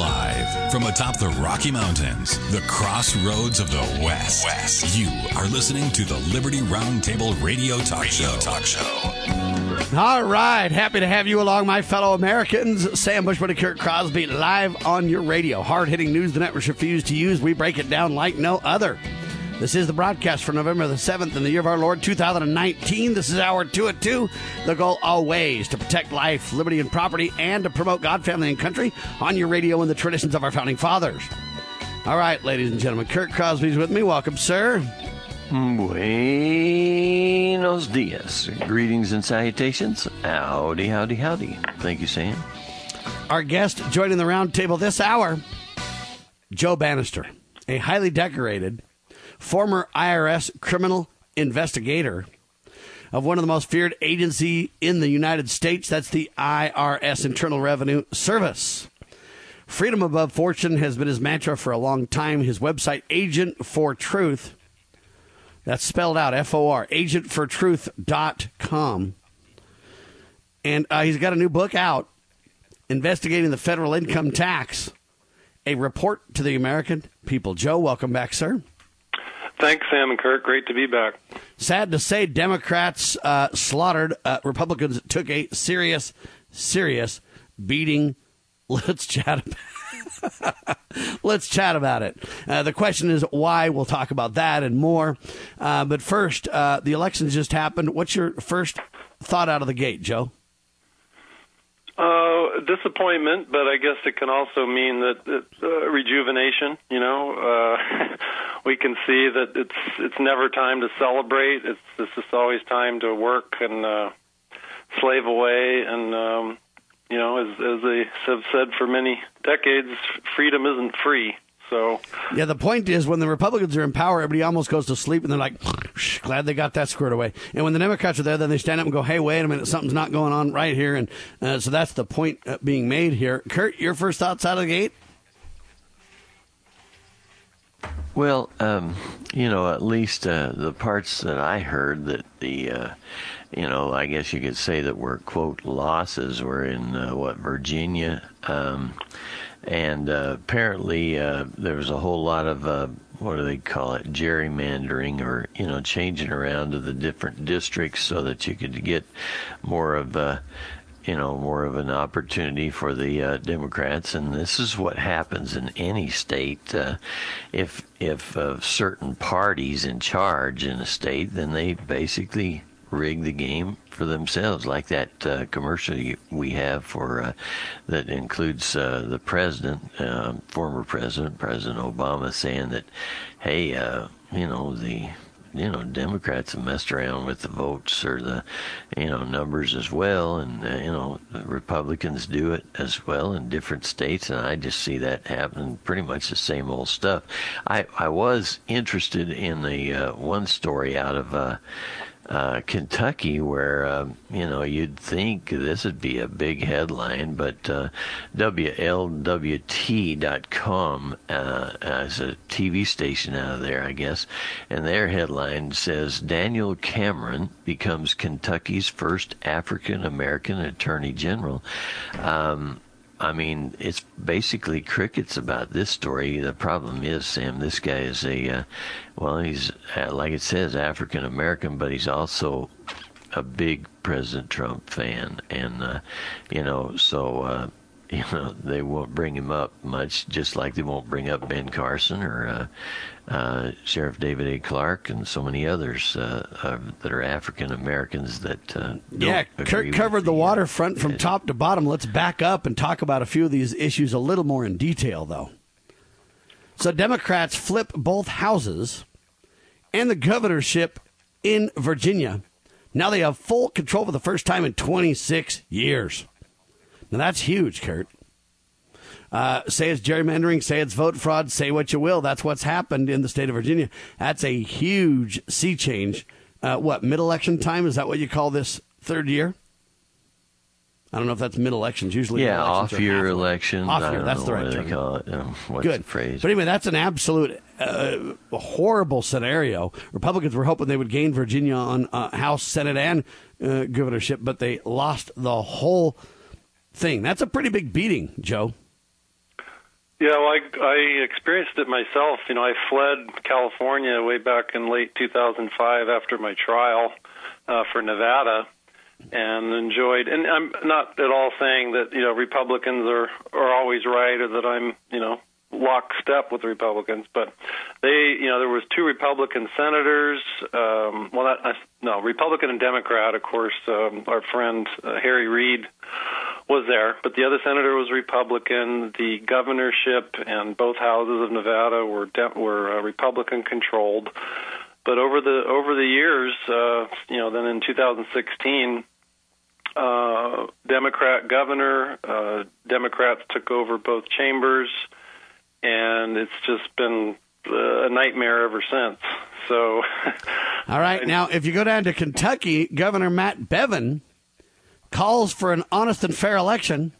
live from atop the Rocky Mountains, the crossroads of the West. West. You are listening to the Liberty Roundtable Radio Talk radio Show. Talk Show. All right, happy to have you along, my fellow Americans. Sam Bushman and Kurt Crosby live on your radio. Hard hitting news the networks refuse to use. We break it down like no other. This is the broadcast for November the 7th in the year of our Lord 2019. This is hour two at two. The goal always to protect life, liberty, and property and to promote God, family, and country on your radio and the traditions of our founding fathers. All right, ladies and gentlemen, Kurt Crosby's with me. Welcome, sir. Buenos dias. Greetings and salutations. Howdy, howdy, howdy. Thank you, Sam. Our guest joining the roundtable this hour, Joe Banister, a highly decorated former IRS criminal investigator of one of the most feared agency in the United States. That's the IRS, Internal Revenue Service. Freedom above fortune has been his mantra for a long time. His website, Agent for Truth, that's spelled out F O R, agentfortruth.com. And uh, he's got a new book out investigating the federal income tax, a report to the American people. Joe, welcome back, sir. Thanks, Sam and Kirk. Great to be back. Sad to say, Democrats uh, slaughtered. Uh, Republicans took a serious, serious beating. Let's chat. About Let's chat about it. Uh, the question is why. We'll talk about that and more. Uh, but first, uh, the elections just happened. What's your first thought out of the gate, Joe? Uh, disappointment, but I guess it can also mean that it's uh, rejuvenation. You know, uh, we can see that it's it's never time to celebrate. It's it's just always time to work and uh, slave away. And um, you know, as as they have said for many decades, freedom isn't free. So yeah, the point is when the Republicans are in power, everybody almost goes to sleep, and they're like, "Glad they got that squared away." And when the Democrats are there, then they stand up and go, "Hey, wait a minute, something's not going on right here." And uh, so that's the point uh, being made here. Kurt, your first thoughts out of the gate? Well, um, you know, at least uh, the parts that I heard that the, uh, you know, I guess you could say that were quote losses were in uh, what Virginia. Um, and uh, apparently uh, there was a whole lot of uh, what do they call it gerrymandering or you know changing around to the different districts so that you could get more of a you know more of an opportunity for the uh, Democrats. And this is what happens in any state uh, if if uh, certain parties in charge in a state then they basically rig the game for themselves, like that uh, commercial we have for uh, that includes uh, the president, uh, former president, President Obama, saying that, hey, uh, you know the you know Democrats have messed around with the votes or the you know numbers as well, and uh, you know Republicans do it as well in different states, and I just see that happening. Pretty much the same old stuff. I I was interested in the uh, one story out of. Uh, uh, Kentucky, where uh, you know you'd think this would be a big headline, but uh, WLWT.com uh, is a TV station out of there, I guess, and their headline says Daniel Cameron becomes Kentucky's first African American Attorney General. Um, I mean, it's basically crickets about this story. The problem is, Sam, this guy is a, uh, well, he's, uh, like it says, African American, but he's also a big President Trump fan. And, uh, you know, so, uh, you know, they won't bring him up much, just like they won't bring up Ben Carson or uh, Sheriff David A. Clarke and so many others uh, uh, that are African Americans that uh, yeah. Kurt covered the, the uh, waterfront from top to bottom. Let's back up and talk about a few of these issues a little more in detail, though. So Democrats flip both houses and the governorship in Virginia. Now they have full control for the first time in 26 years. Now that's huge, Kurt. Uh, say it's gerrymandering, say it's vote fraud, say what you will. That's what's happened in the state of Virginia. That's a huge sea change. Uh, what, mid election time? Is that what you call this third year? I don't know if that's mid elections. Usually, yeah, off year elections. Off year, that's the right term. call it. Um, what's Good the phrase? But anyway, that's an absolute uh, horrible scenario. Republicans were hoping they would gain Virginia on uh, House, Senate, and uh, governorship, but they lost the whole thing. That's a pretty big beating, Joe. Yeah, well, I, I experienced it myself. You know, I fled California way back in late 2005 after my trial uh, for Nevada, and enjoyed. And I'm not at all saying that you know Republicans are are always right or that I'm you know lockstep with the Republicans, but they, you know, there was two Republican senators. Um, well, not, no, Republican and Democrat, of course. Um, our friend uh, Harry Reid was there, but the other senator was Republican. The governorship and both houses of Nevada were de- were uh, Republican controlled. But over the over the years, uh, you know, then in 2016, uh, Democrat governor, uh, Democrats took over both chambers and it's just been uh, a nightmare ever since. So, all right. Now, if you go down to Kentucky, Governor Matt Bevin calls for an honest and fair election,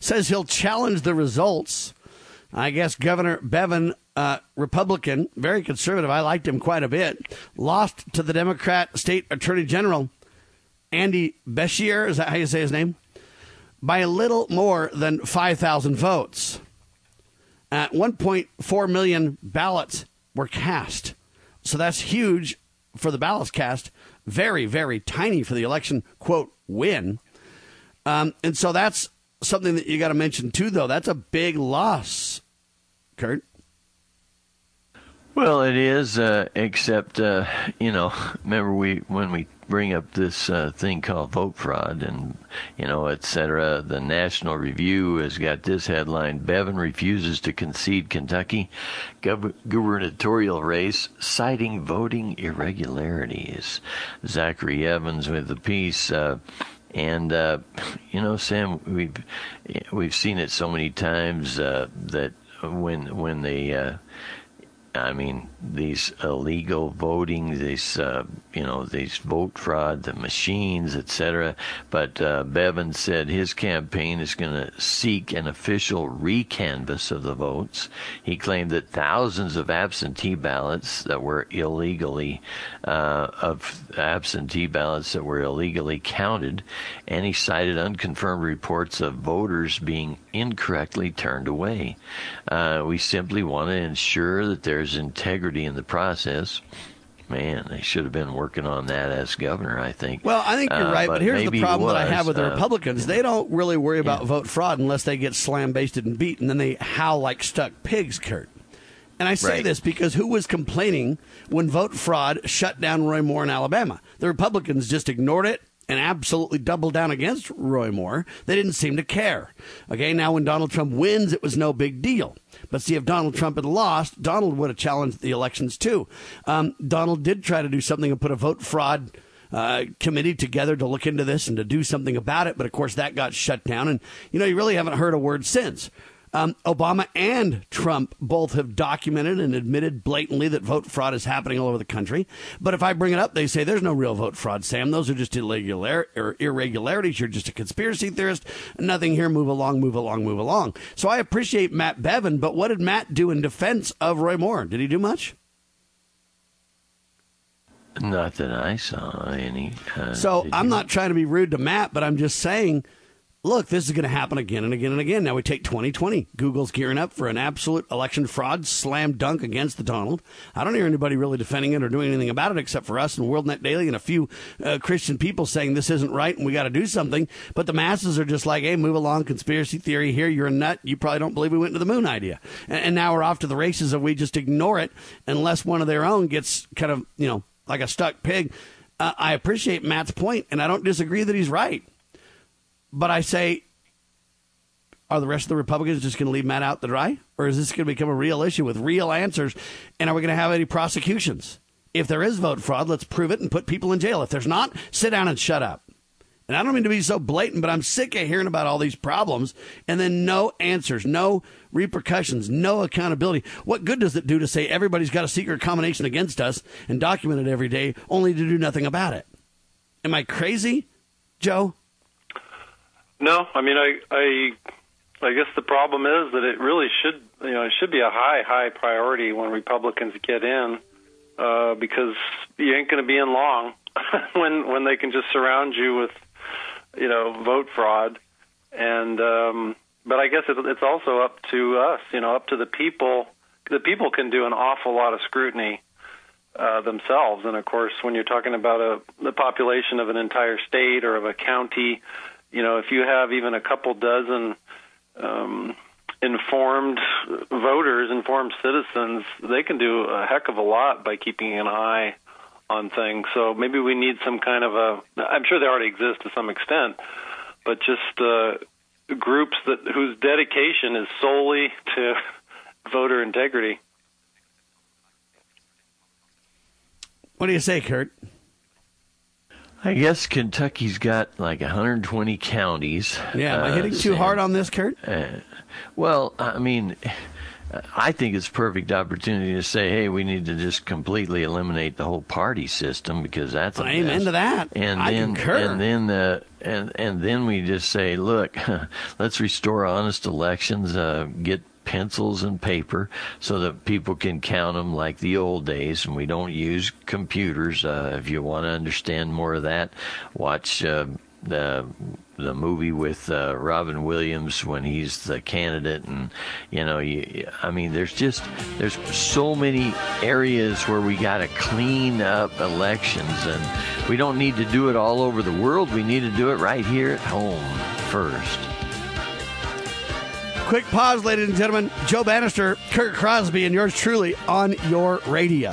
says he'll challenge the results. I guess Governor Bevin, uh, Republican, very conservative, I liked him quite a bit, lost to the Democrat State Attorney General, Andy Beshear, is that how you say his name? By a little more than 5,000 votes. At 1.4 million ballots were cast. So that's huge for the ballots cast. Very, very tiny for the election, quote, win. Um, and so that's something that you got to mention, too, though. That's a big loss, Kurt. Well, it is, uh, except, uh, you know, remember we when we bring up this uh, thing called vote fraud and, you know, et cetera. The National Review has got this headline Bevin refuses to concede Kentucky gov- gubernatorial race, citing voting irregularities. Zachary Evans with the piece. Uh, and uh, you know, Sam, we've we've seen it so many times uh, that when when they uh, I mean, these illegal voting, these uh, you know, these vote fraud, the machines, etc. But uh, Bevin said his campaign is going to seek an official recanvass of the votes. He claimed that thousands of absentee ballots that were illegally uh, of absentee ballots that were illegally counted, and he cited unconfirmed reports of voters being incorrectly turned away. Uh, we simply want to ensure that there's integrity in the process. Man, they should have been working on that as governor, I think. Well, I think you're uh, right, but, but here's the problem was, that I have with the uh, Republicans. They don't really worry about yeah. vote fraud unless they get slam basted and beat, and then they howl like stuck pigs, Kurt. And I say Right. this because who was complaining when vote fraud shut down Roy Moore in Alabama? The Republicans just ignored it and absolutely doubled down against Roy Moore. They didn't seem to care. Okay, now when Donald Trump wins, it was no big deal. But see, if Donald Trump had lost, Donald would have challenged the elections too. Um, Donald did try to do something and put a vote fraud uh, committee together to look into this and to do something about it. But of course, that got shut down. And, you know, you really haven't heard a word since. Um, Obama and Trump both have documented and admitted blatantly that vote fraud is happening all over the country. But if I bring it up, they say there's no real vote fraud, Sam. Those are just irregular or irregularities. You're just a conspiracy theorist. Nothing here. Move along, move along, move along. So I appreciate Matt Bevin, but what did Matt do in defense of Roy Moore? Did he do much? Not that I saw any. Uh, So I'm not trying to be rude to Matt, but I'm just saying, look, this is going to happen again and again and again. Now we take 2020. Google's gearing up for an absolute election fraud slam dunk against the Donald. I don't hear anybody really defending it or doing anything about it except for us and WorldNet Daily and a few uh, Christian people saying this isn't right and we got to do something. But the masses are just like, hey, move along, conspiracy theory here. You're a nut. You probably don't believe we went to the moon idea. And, and now we're off to the races and we just ignore it unless one of their own gets kind of, you know, like a stuck pig. Uh, I appreciate Matt's point, and I don't disagree that he's right. But I say, are the rest of the Republicans just going to leave Matt out to dry? Or is this going to become a real issue with real answers? And are we going to have any prosecutions? If there is vote fraud, let's prove it and put people in jail. If there's not, sit down and shut up. And I don't mean to be so blatant, but I'm sick of hearing about all these problems and then no answers, no repercussions, no accountability. What good does it do to say everybody's got a secret combination against us and document it every day only to do nothing about it? Am I crazy, Joe? No, I mean, I, I, I guess the problem is that it really should, you know, it should be a high, high priority when Republicans get in, uh, because you ain't going to be in long when when they can just surround you with, you know, vote fraud, and um, but I guess it, it's also up to us, you know, up to the people. The people can do an awful lot of scrutiny uh, themselves, and of course, when you're talking about a the population of an entire state or of a county, you know, if you have even a couple dozen um, informed voters, informed citizens, they can do a heck of a lot by keeping an eye on things. So maybe we need some kind of a. I'm sure they already exist to some extent, but just uh, groups that whose dedication is solely to voter integrity. What do you say, Kurt? I guess Kentucky's got like 120 counties. Yeah, am I hitting uh, too hard on this, Kurt? Uh, well, I mean, I think it's a perfect opportunity to say, hey, we need to just completely eliminate the whole party system because that's a amen to that. And I then, concur. and then the and and then we just say, look, let's restore honest elections, uh, get pencils and paper so that people can count them like the old days and we don't use computers. Uh, if you want to understand more of that, watch uh, the the movie with uh, Robin Williams when he's the candidate, and you know, you, I mean, there's just there's so many areas where we got to clean up elections, and we don't need to do it all over the world. We need to do it right here at home first. Quick pause, ladies and gentlemen. Joe Banister, Kurt Crosby, and yours truly on your radio.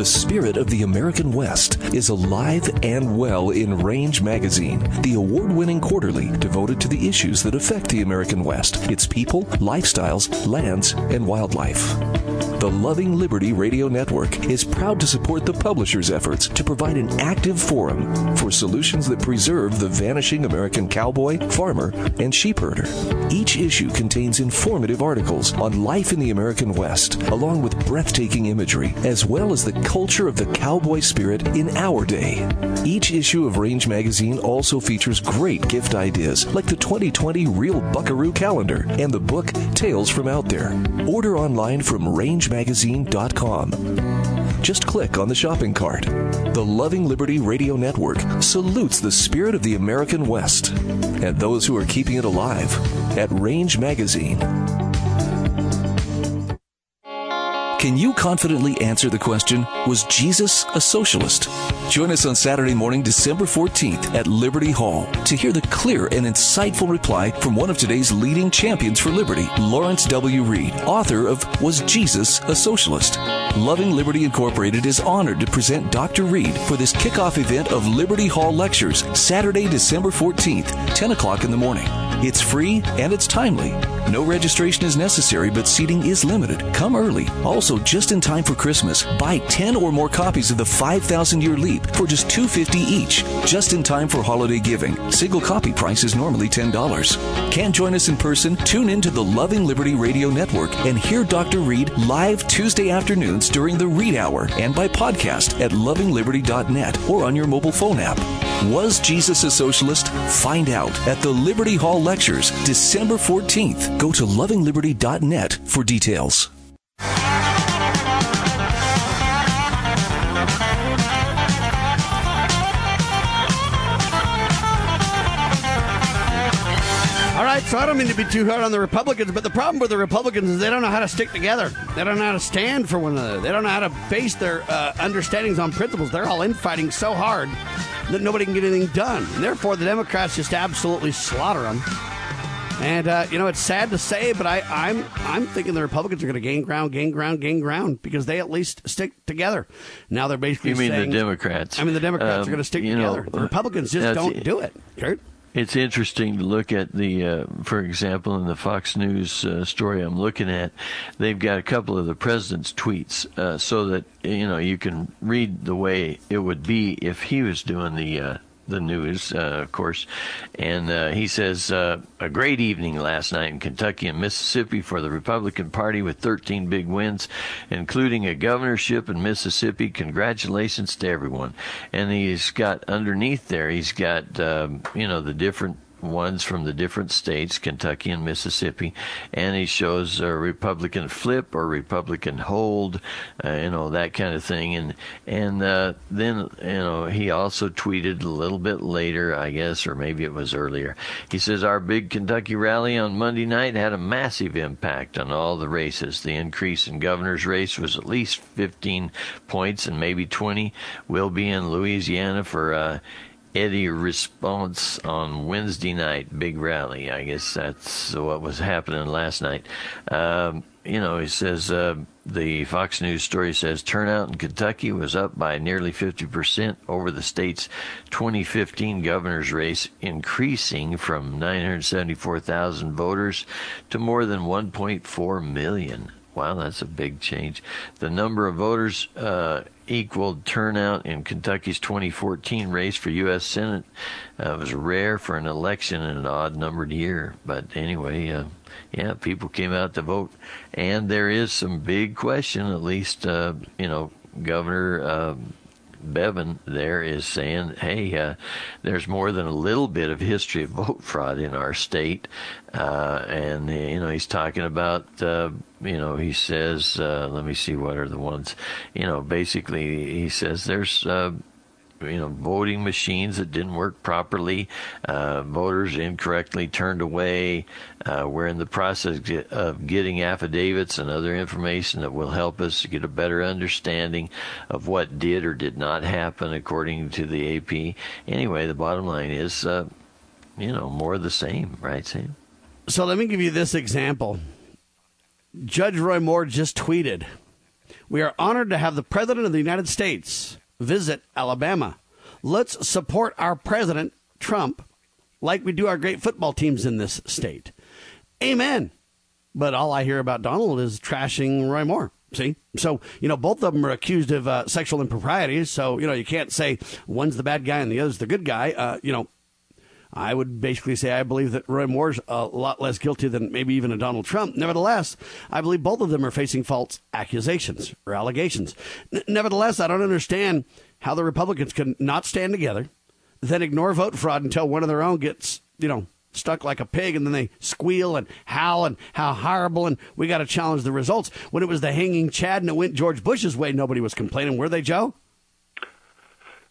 The spirit of the American West is alive and well in Range Magazine, the award winning quarterly devoted to the issues that affect the American West, its people, lifestyles, lands, and wildlife. The Loving Liberty Radio Network is proud to support the publisher's efforts to provide an active forum for solutions that preserve the vanishing American cowboy, farmer, and sheepherder. Each issue contains informative articles on life in the American West, along with breathtaking imagery, as well as the culture of the cowboy spirit in our day. Each issue of Range Magazine also features great gift ideas like the 2020 Real Buckaroo Calendar and the book Tales from Out There. Order online from rangemagazine.com. Just click on the shopping cart. The Loving Liberty Radio Network salutes the spirit of the American West and those who are keeping it alive at Range Magazine. Can you confidently answer the question, Was Jesus a socialist? Join us on Saturday morning, December 14th at Liberty Hall to hear the clear and insightful reply from one of today's leading champions for liberty, Lawrence W. Reed, author of Was Jesus a Socialist? Loving Liberty Incorporated is honored to present Dr. Reed for this kickoff event of Liberty Hall Lectures, Saturday, December 14th, 10 o'clock in the morning. It's free and it's timely. No registration is necessary, but seating is limited. Come early. Also, just in time for Christmas, buy 10 or more copies of the 5,000 Year Leap for just $2.50 each. Just in time for holiday giving. Single copy price is normally $10. Can't join us in person? Tune in to the Loving Liberty Radio Network and hear Dr. Reed live Tuesday afternoons during the Reed Hour and by podcast at lovingliberty.net or on your mobile phone app. Was Jesus a socialist? Find out at the Liberty Hall Lectures, December 14th. Go to lovingliberty.net for details. So I don't mean to be too hard on the Republicans, but the problem with the Republicans is they don't know how to stick together. They don't know how to stand for one another. They don't know how to base their uh, understandings on principles. They're all infighting so hard that nobody can get anything done. And therefore, the Democrats just absolutely slaughter them. And uh, you know, it's sad to say, but I, I'm I'm thinking the Republicans are going to gain ground, gain ground, gain ground because they at least stick together. Now they're basically you mean saying, the Democrats? I mean the Democrats um, are going to stick together. Know, the Republicans just don't do it. Kurt. It's interesting to look at the, uh, for example, in the Fox News uh, story I'm looking at, they've got a couple of the president's tweets uh, so that you know you can read the way it would be if he was doing the uh, the news, uh, of course. And uh, he says, uh, a great evening last night in Kentucky and Mississippi for the Republican Party with 13 big wins, including a governorship in Mississippi. Congratulations to everyone. And he's got underneath there, he's got, um, you know, the different ones from the different states, Kentucky and Mississippi, and he shows a Republican flip or Republican hold, uh, you know that kind of thing, and and uh, then you know he also tweeted a little bit later, I guess, or maybe it was earlier. He says our big Kentucky rally on Monday night had a massive impact on all the races. The increase in governor's race was at least 15 points, and maybe 20 We'll be in Louisiana for. Uh, Eddie Rispone on Wednesday night, big rally. I guess that's what was happening last night. Um, you know, he says uh, the Fox News story says turnout in Kentucky was up by nearly 50% over the state's 2015 governor's race, increasing from 974,000 voters to more than 1.4 million. Wow, that's a big change. The number of voters uh, equaled turnout in Kentucky's 2014 race for U.S. Senate. Uh, was rare for an election in an odd numbered year. But anyway, uh, yeah, people came out to vote. And there is some big question, at least, uh, you know, Governor. Um, Bevin there is saying, hey, uh, there's more than a little bit of history of vote fraud in our state. Uh, and, you know, he's talking about, uh, you know, he says, uh, let me see what are the ones, you know, basically he says there's, uh, you know voting machines that didn't work properly, uh, voters incorrectly turned away. Uh, we're in the process of getting affidavits and other information that will help us get a better understanding of what did or did not happen according to the AP. Anyway, the bottom line is, uh, you know, more of the same, right, Sam? So let me give you this example. Judge Roy Moore just tweeted, "We are honored to have the President of the United States." Visit Alabama. Let's support our president, Trump, like we do our great football teams in this state. Amen. But all I hear about Donald is trashing Roy Moore. See? So, you know, both of them are accused of uh, sexual improprieties. So, you know, you can't say one's the bad guy and the other's the good guy. Uh, you know, I would basically say I believe that Roy Moore's a lot less guilty than maybe even a Donald Trump. Nevertheless, I believe both of them are facing false accusations or allegations. N- nevertheless, I don't understand how the Republicans can not stand together, then ignore vote fraud until one of their own gets, you know, stuck like a pig and then they squeal and howl and how horrible and we got to challenge the results. When it was the hanging Chad and it went George Bush's way, nobody was complaining. Were they, Joe?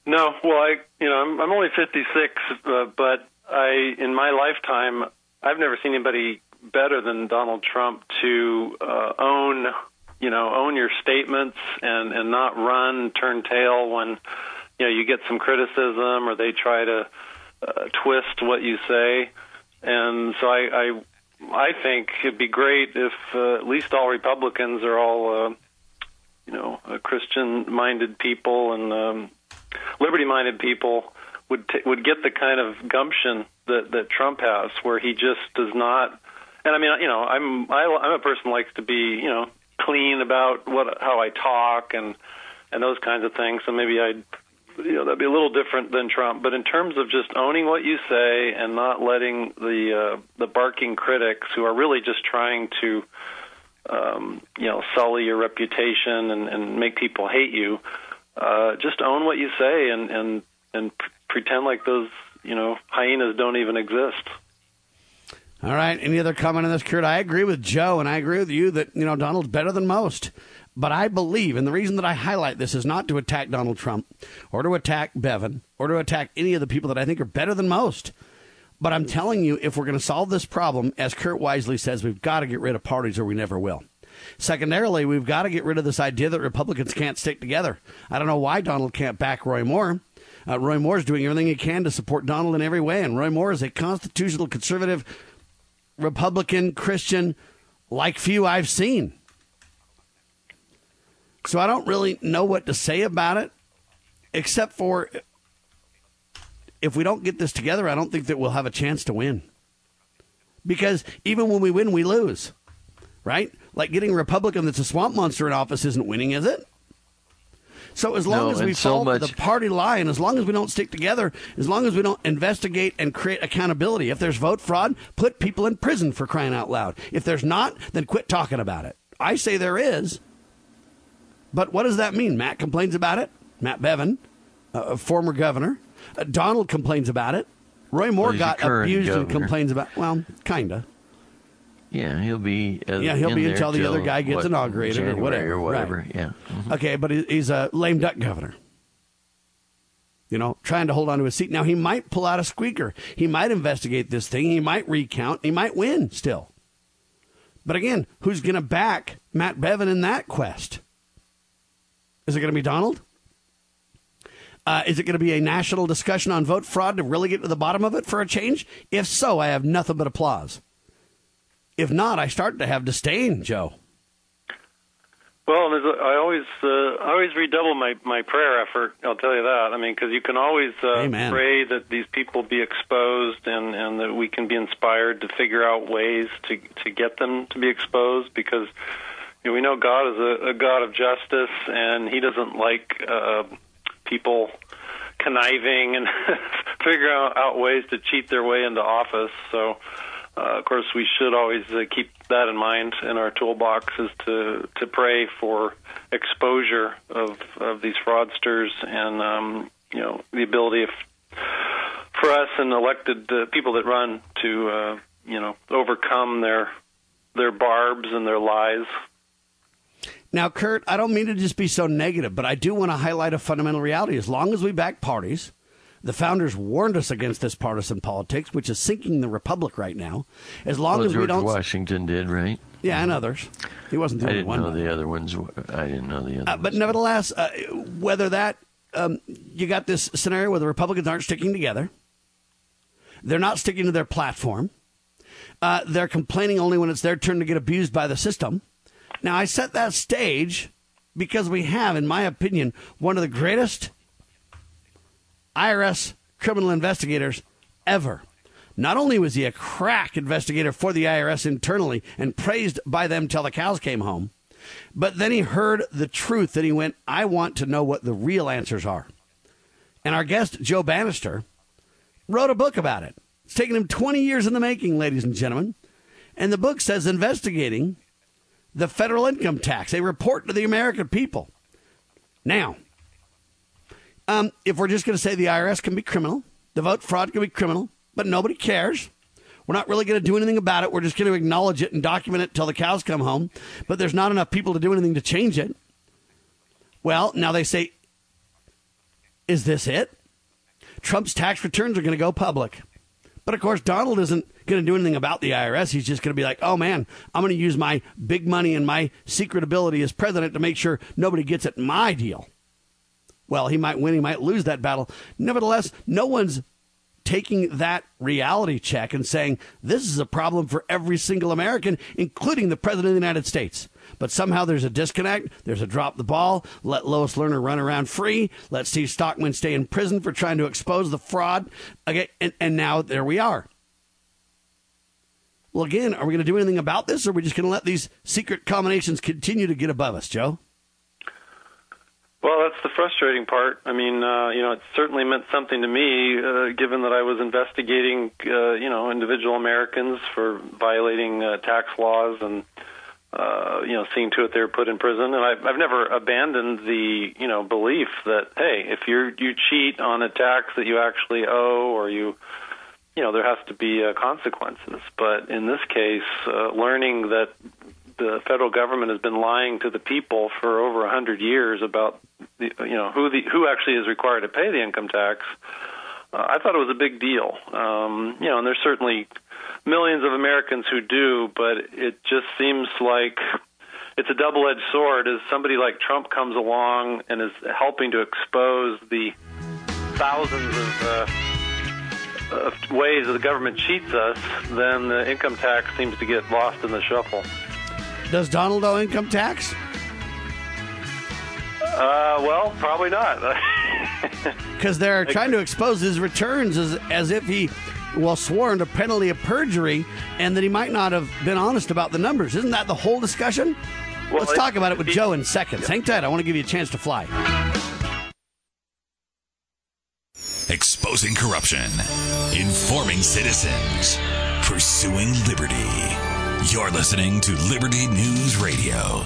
No, well, I you know I'm, I'm only 56, uh, but I in my lifetime I've never seen anybody better than Donald Trump to uh, own you know own your statements and and not run turn tail when you know you get some criticism or they try to uh, twist what you say. And so I I, I think it'd be great if uh, at least all Republicans are all uh, you know uh, Christian minded people and um, liberty-minded people would t- would get the kind of gumption that that Trump has, where he just does not. And I mean, you know, I'm I, I'm a person who likes to be, you know, clean about what how I talk and and those kinds of things. So maybe I'd you know that'd be a little different than Trump. But in terms of just owning what you say and not letting the uh, the barking critics who are really just trying to um, you know sully your reputation and, and make people hate you uh, just own what you say and and and p- pretend like those you know hyenas don't even exist. All right. Any other comment on this, Kurt? I agree with Joe, and I agree with you that you know Donald's better than most. But I believe, and the reason that I highlight this is not to attack Donald Trump or to attack Bevin or to attack any of the people that I think are better than most. But I'm telling you, if we're going to solve this problem, as Kurt wisely says, we've got to get rid of parties or we never will. Secondarily, we've got to get rid of this idea that Republicans can't stick together. I don't know why Donald can't back Roy Moore. Uh, Roy Moore is doing everything he can to support Donald in every way, and Roy Moore is a constitutional conservative, Republican, Christian, like few I've seen. So I don't really know what to say about it, except for if we don't get this together, I don't think that we'll have a chance to win. Because even when we win, we lose right? Like getting a Republican that's a swamp monster in office isn't winning, is it? So as long no, as we so follow much... the party line, as long as we don't stick together, as long as we don't investigate and create accountability, if there's vote fraud, put people in prison for crying out loud. If there's not, then quit talking about it. I say there is. But what does that mean? Matt complains about it. Matt Bevin, a former governor. Uh, Donald complains about it. Roy Moore Well, got abused and complains about. Well, kinda. Yeah, he'll be. Uh, Yeah, he'll in be until the other guy gets what, inaugurated or whatever, Or whatever. right. Yeah. Mhm. Okay, but he's a lame duck governor. You know, trying to hold on to his seat. Now he might pull out a squeaker. He might investigate this thing. He might recount. He might win still. But again, who's going to back Matt Bevin in that quest? Is it going to be Donald? Uh, is it going to be a national discussion on vote fraud to really get to the bottom of it for a change? If so, I have nothing but applause. If not, I start to have disdain, Joe. Well, there's a, I always uh, I always redouble my my prayer effort. I'll tell you that. I mean, because you can always uh, pray that these people be exposed and and that we can be inspired to figure out ways to to get them to be exposed. Because you know, we know God is a, a God of justice, and He doesn't like uh, people conniving and figuring out ways to cheat their way into office. So. Uh, of course, we should always uh, keep that in mind in our toolbox is to to pray for exposure of of these fraudsters and um, you know the ability of, for us and elected uh, people that run to uh, you know overcome their their barbs and their lies. Now, Kurt, I don't mean to just be so negative, but I do want to highlight a fundamental reality. As long as we back parties, the founders warned us against this partisan politics, which is sinking the republic right now. As long Well, as we don't, Washington did, right? yeah, and others. He wasn't the I only didn't know the other ones. were- I didn't know the other. Uh, but nevertheless, uh, whether that um, you got this scenario where the Republicans aren't sticking together, they're not sticking to their platform. Uh, they're complaining only when it's their turn to get abused by the system. Now, I set that stage because we have, in my opinion, one of the greatest IRS criminal investigators ever. Not only was he a crack investigator for the IRS internally and praised by them till the cows came home, but then he heard the truth and he went, I want to know what the real answers are. And our guest, Joe Banister, wrote a book about it. It's taken him 20 years in the making, ladies and gentlemen. And the book says investigating the federal income tax, a report to the American people. Now, um, if we're just going to say the IRS can be criminal, the vote fraud can be criminal, but nobody cares. We're not really going to do anything about it. We're just going to acknowledge it and document it till the cows come home. But there's not enough people to do anything to change it. Well, now they say, is this it? Trump's tax returns are going to go public. But of course, Donald isn't going to do anything about the IRS. He's just going to be like, oh man, I'm going to use my big money and my secret ability as president to make sure nobody gets at my deal. Well, he might win, he might lose that battle. Nevertheless, no one's taking that reality check and saying this is a problem for every single American, including the President of the United States. But somehow there's a disconnect. There's a drop the ball. Let Lois Lerner run around free. Let Steve Stockman stay in prison for trying to expose the fraud. Okay, and, and now there we are. Well, again, are we going to do anything about this, or are we just going to let these secret combinations continue to get above us, Joe? Well, that's the frustrating part. I mean, uh, you know, it certainly meant something to me, uh, given that I was investigating, uh, you know, individual Americans for violating uh, tax laws and, uh, you know, seeing to it they were put in prison. And I've, I've never abandoned the, you know, belief that hey, if you you cheat on a tax that you actually owe, or you, you know, there has to be uh, consequences. But in this case, uh, learning that the federal government has been lying to the people for over a hundred years about the, you know who the who actually is required to pay the income tax. Uh, I thought it was a big deal. Um, you know, and there's certainly millions of Americans who do, but it just seems like it's a double-edged sword. As somebody like Trump comes along and is helping to expose the thousands of uh, of ways that the government cheats us, then the income tax seems to get lost in the shuffle. Does Donald owe income tax? Uh, well, probably not. Because they're trying to expose his returns as, as if he well sworn to penalty of perjury and that he might not have been honest about the numbers. Isn't that the whole discussion? Well, Let's talk about it with it- Joe in seconds. Hang tight. I want to give you a chance to fly. Exposing corruption, informing citizens, pursuing liberty. You're listening to Liberty News Radio.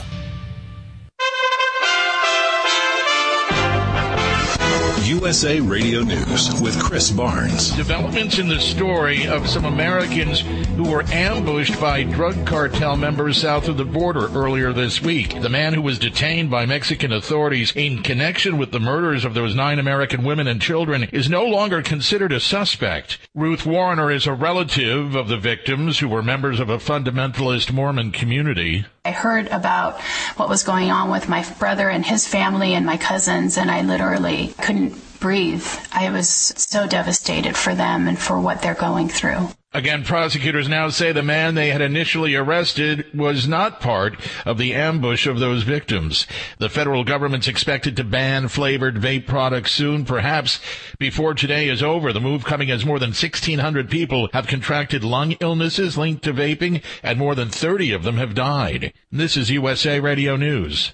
USA Radio News with Chris Barnes. Developments in the story of some Americans who were ambushed by drug cartel members south of the border earlier this week. The man who was detained by Mexican authorities in connection with the murders of those nine American women and children is no longer considered a suspect. Ruth Warner is a relative of the victims who were members of a fundamentalist Mormon community. I heard about what was going on with my brother and his family and my cousins, and I literally couldn't breathe. I was so devastated for them and for what they're going through. Again, prosecutors now say the man they had initially arrested was not part of the ambush of those victims. The federal government's expected to ban flavored vape products soon, perhaps before today is over. The move coming as more than 1,600 people have contracted lung illnesses linked to vaping, and more than 30 of them have died. This is USA Radio News.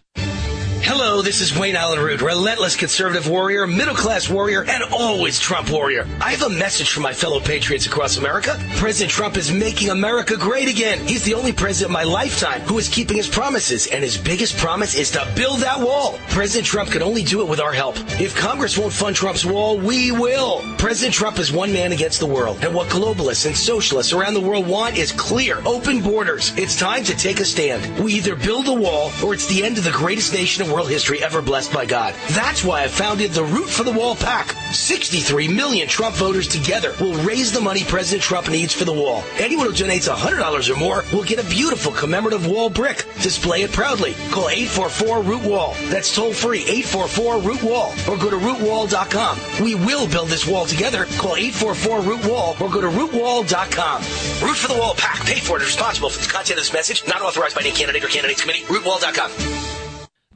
Hello, this is Wayne Allyn Root, relentless conservative warrior, middle class warrior, and always Trump warrior. I have a message for my fellow patriots across America. President Trump is making America great again. He's the only president in my lifetime who is keeping his promises, and his biggest promise is to build that wall. President Trump can only do it with our help. If Congress won't fund Trump's wall, we will. President Trump is one man against the world, and what globalists and socialists around the world want is clear, open borders. It's time to take a stand. We either build a wall, or it's the end of the greatest nation world history ever blessed by God. That's why I founded the Root for the Wall PAC. 63 million Trump voters together will raise the money President Trump needs for the wall. Anyone who donates $100 or more will get a beautiful commemorative wall brick. Display it proudly. Call 844-ROOT-WALL. That's toll free, 844-ROOT-WALL. Or go to rootwall.com. We will build this wall together. Call 844-ROOT-WALL or go to rootwall.com. Root for the Wall PAC. Paid for and responsible for the content of this message. Not authorized by any candidate or candidates committee. Rootwall.com.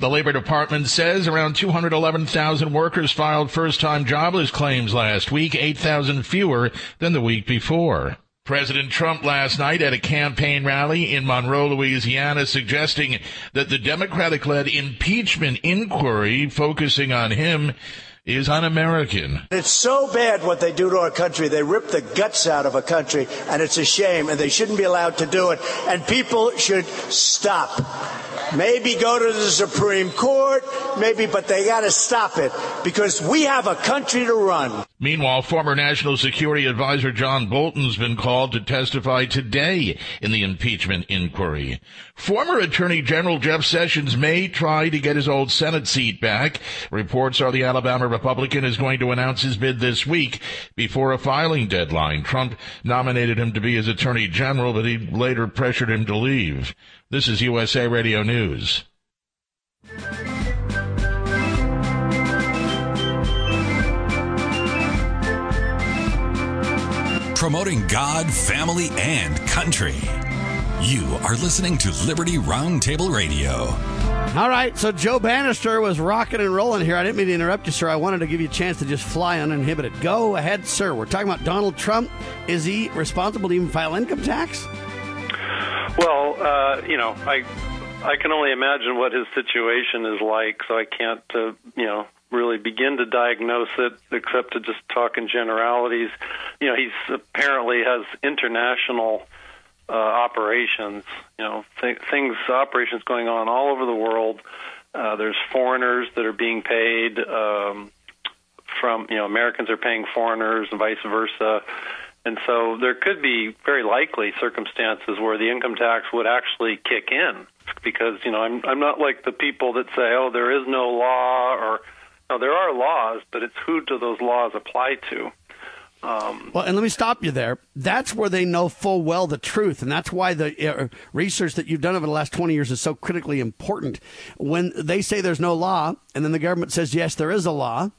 The Labor Department says around 211,000 workers filed first-time jobless claims last week, 8,000 fewer than the week before. President Trump last night at a campaign rally in Monroe, Louisiana, suggesting that the Democratic-led impeachment inquiry focusing on him is un-American. It's so bad what they do to our country. They rip the guts out of a country, and it's a shame, and they shouldn't be allowed to do it. And people should stop. Maybe go to the Supreme Court, maybe, but they got to stop it because we have a country to run. Meanwhile, former National Security Advisor John Bolton's been called to testify today in the impeachment inquiry. Former Attorney General Jeff Sessions may try to get his old Senate seat back. Reports are the Alabama Republican is going to announce his bid this week before a filing deadline. Trump nominated him to be his Attorney General, but he later pressured him to leave. This is USA Radio News. Promoting God, family, and country. You are listening to Liberty Roundtable Radio. All right, so Joe Banister was rocking and rolling here. I didn't mean to interrupt you, sir. I wanted to give you a chance to just fly uninhibited. Go ahead, sir. We're talking about Donald Trump. Is he responsible to even file income tax? Well, uh, you know, I I can only imagine what his situation is like, so I can't, uh, you know, really begin to diagnose it except to just talk in generalities. You know, he's apparently has international uh, operations. You know, th- things operations going on all over the world. Uh, there's foreigners that are being paid um, from you know Americans are paying foreigners and vice versa. And so there could be very likely circumstances where the income tax would actually kick in because you know I'm I'm not like the people that say oh there is no law or no there are laws but it's who do those laws apply to. Um, well, and let me stop you there. That's where they know full well the truth, and that's why the uh, research that you've done over the last 20 years is so critically important. When they say there's no law, and then the government says, yes, there is a law,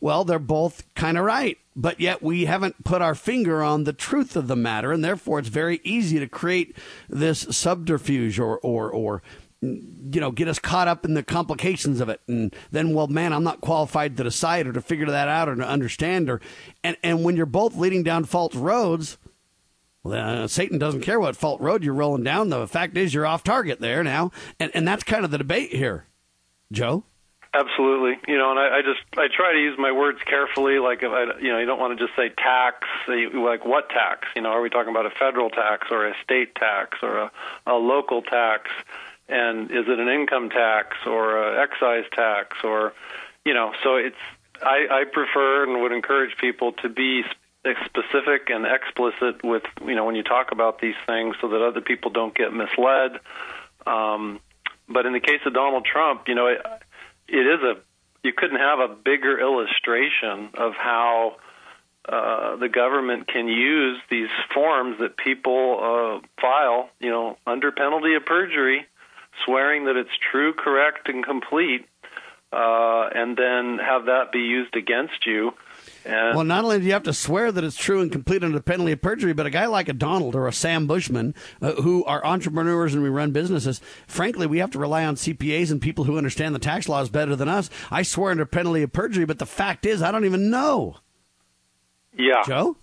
well, they're both kind of right. But yet we haven't put our finger on the truth of the matter, and therefore it's very easy to create this subterfuge or, or, or you know, get us caught up in the complications of it. And then, well, man, I'm not qualified to decide or to figure that out or to understand. Or, and, and when you're both leading down false roads, well, uh, Satan doesn't care what fault road you're rolling down. The fact is, you're off target there now. And, and that's kind of the debate here. Joe? Absolutely, you know, and I, I just I try to use my words carefully. Like, if I, you know, you don't want to just say tax. Like, what tax? You know, are we talking about a federal tax or a state tax or a, a local tax? and is it an income tax or an excise tax or you know so it's I, I prefer and would encourage people to be specific and explicit with you know when you talk about these things so that other people don't get misled. Um, but in the case of Donald Trump, you know it, it is a you couldn't have a bigger illustration of how uh, the government can use these forms that people uh, file, you know, under penalty of perjury, swearing that it's true, correct, and complete, uh, and then have that be used against you. And well, not only do you have to swear that it's true and complete under penalty of perjury, but a guy like a Donald or a Sam Bushman, uh, who are entrepreneurs and we run businesses, frankly, we have to rely on CPAs and people who understand the tax laws better than us. I swear under penalty of perjury, but the fact is, I don't even know. Yeah. Joe?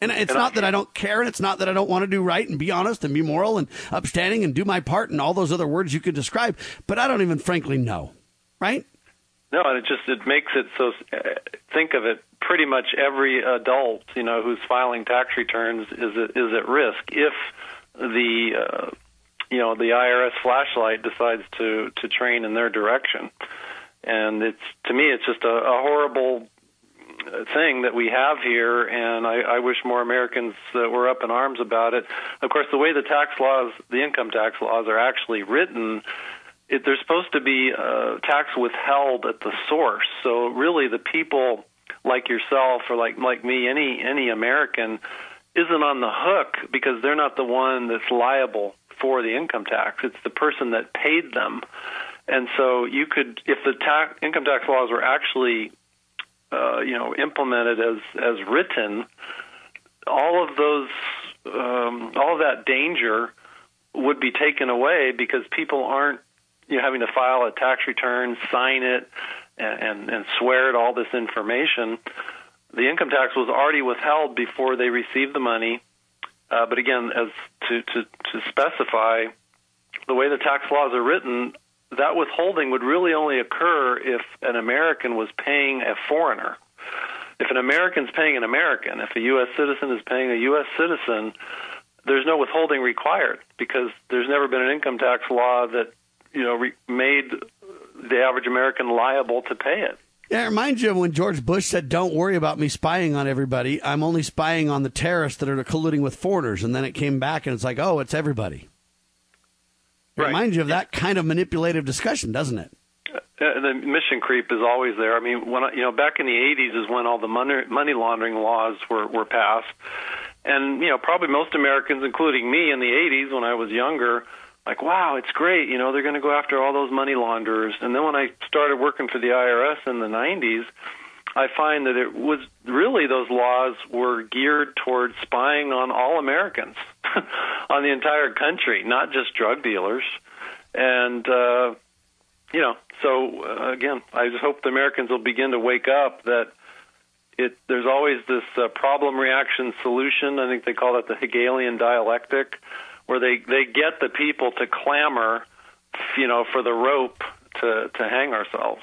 And it's and not I, that I don't care, and it's not that I don't want to do right and be honest and be moral and upstanding and do my part and all those other words you could describe, but I don't even frankly know, right? No, and it just it makes it so. Uh, think of it. Pretty much every adult, you know, who's filing tax returns is is at risk if the uh, you know the IRS flashlight decides to to train in their direction. And it's to me, it's just a, a horrible thing that we have here, and I, I wish more Americans uh, were up in arms about it. Of course, the way the tax laws, the income tax laws, are actually written, it, they're supposed to be uh, tax withheld at the source. So really, the people like yourself or like like me, any any American, isn't on the hook because they're not the one that's liable for the income tax. It's the person that paid them. And so you could, if the tax, income tax laws were actually uh, you know implemented as as written, all of those um, all of that danger would be taken away because people aren't you know having to file a tax return, sign it, and and, swear at all this information. The income tax was already withheld before they received the money. Uh, but again, as to, to, to specify, the way the tax laws are written, that withholding would really only occur if an American was paying a foreigner. If an American's paying an American, if a U.S. citizen is paying a U.S. citizen, there's no withholding required because there's never been an income tax law that you know re- made the average American liable to pay it. Yeah, it reminds you of when George Bush said, "Don't worry about me spying on everybody. I'm only spying on the terrorists that are colluding with foreigners." And then it came back, and it's like, "Oh, it's everybody." It right. reminds you of that kind of manipulative discussion, doesn't it? Uh, the mission creep is always there. I mean, when you know, back in the '80s is when all the money money laundering laws were were passed, and you know, probably most Americans, including me, in the '80s when I was younger, like, wow, it's great. You know, they're going to go after all those money launderers. And then when I started working for the IRS in the '90s, I find that it was really those laws were geared towards spying on all Americans, on the entire country, not just drug dealers. And uh, you know, so uh, again, I just hope the Americans will begin to wake up that it there's always this uh, problem reaction solution. I think they call it the Hegelian dialectic, where they they get the people to clamor, you know, for the rope to to hang ourselves.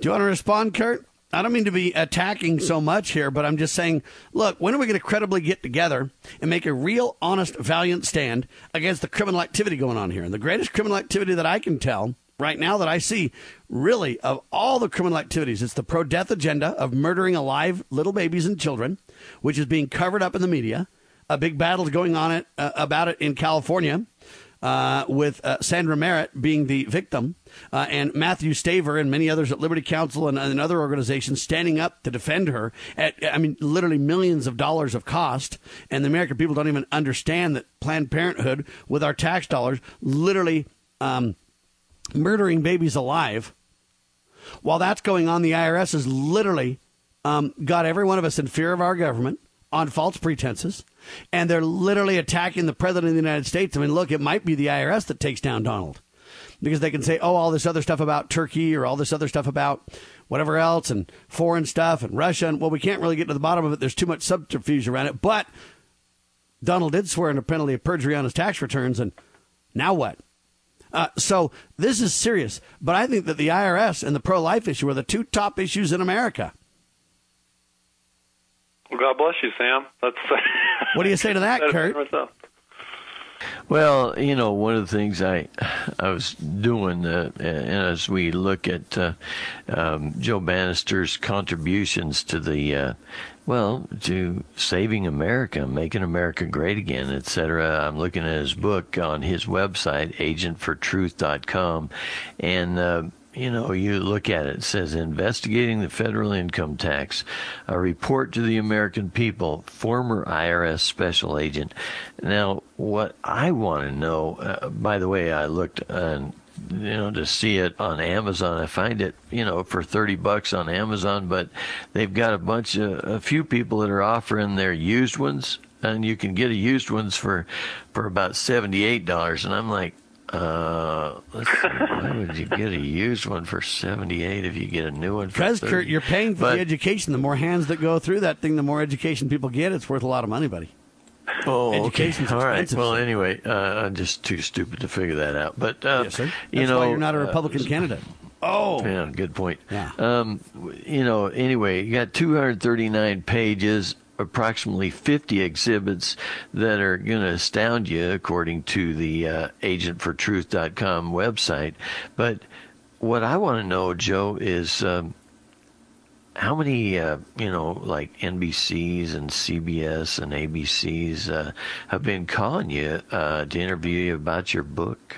Do you want to respond, Kurt? I don't mean to be attacking so much here, but I'm just saying, look, when are we going to credibly get together and make a real, honest, valiant stand against the criminal activity going on here? And the greatest criminal activity that I can tell right now that I see, really, of all the criminal activities, it's the pro death agenda of murdering alive little babies and children, which is being covered up in the media. A big battle going on it, uh, about it in California uh, with uh, Sandra Merritt being the victim, uh, and Mathew Staver and many others at Liberty Counsel and, and, other organizations standing up to defend her at, I mean, literally millions of dollars of cost. And the American people don't even understand that Planned Parenthood, with our tax dollars, literally um, murdering babies alive. While that's going on, the IRS has literally um, got every one of us in fear of our government on false pretenses and they're literally attacking the president of the United States. I mean, look, it might be the IRS that takes down Donald because they can say, oh, all this other stuff about Turkey or all this other stuff about whatever else and foreign stuff and Russia. And well, we can't really get to the bottom of it. There's too much subterfuge around it. But Donald did swear under penalty of perjury on his tax returns. And now what? Uh, so this is serious. But I think that the IRS and the pro life issue are the two top issues in America. Well, God bless you, Sam. That's what do you say to that, Kurt? Well, you know, one of the things I I was doing uh, as we look at uh, um, Joe Banister's contributions to the uh, well, to saving America, making America great again, etc. I'm looking at his book on his website, agentfortruth.com, and uh, you know, you look at it, it says investigating the federal income tax, a report to the American people, former IRS special agent. Now, what I want to know, uh, by the way, I looked on you know to see it on Amazon. I find it you know for thirty bucks on Amazon, but they've got a bunch of a few people that are offering their used ones, and you can get a used ones for for about seventy eight dollars. And I'm like, uh, let's see, why would you get a used one for seventy eight if you get a new one? Because Kurt, you're paying for but, the education. The more hands that go through that thing, the more education people get. It's worth a lot of money, buddy. Oh, Education's okay. All right. expensive, Well, anyway, uh, I'm just too stupid to figure that out. But uh, Yes, sir. That's you know, why you're not a uh, Republican candidate. Oh, Yeah, good point. Yeah. Um, you know, anyway, you got 239 pages, approximately 50 exhibits that are going to astound you, according to the uh, agentfortruth.com website. But what I want to know, Joe, is um, how many, uh, you know, like NBCs and CBS and ABCs uh, have been calling you uh, to interview you about your book?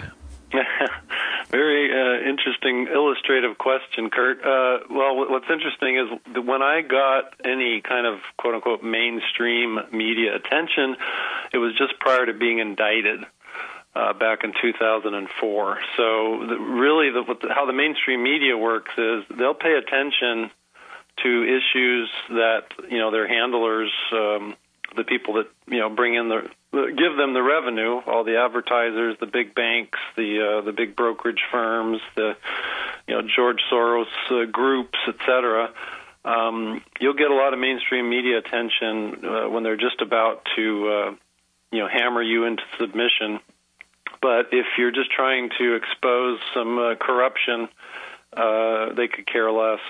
Very uh, interesting illustrative question, Kurt. Uh, well, what's interesting is when I got any kind of quote unquote mainstream media attention, it was just prior to being indicted. Uh, back in 2004. So, the, really, the, the, how the mainstream media works is they'll pay attention to issues that you know their handlers, um, the people that you know bring in the give them the revenue, all the advertisers, the big banks, the uh, the big brokerage firms, the you know George Soros uh, groups, etc. Um, you'll get a lot of mainstream media attention uh, when they're just about to uh, you know hammer you into submission. But if you're just trying to expose some uh, corruption, uh, they could care less.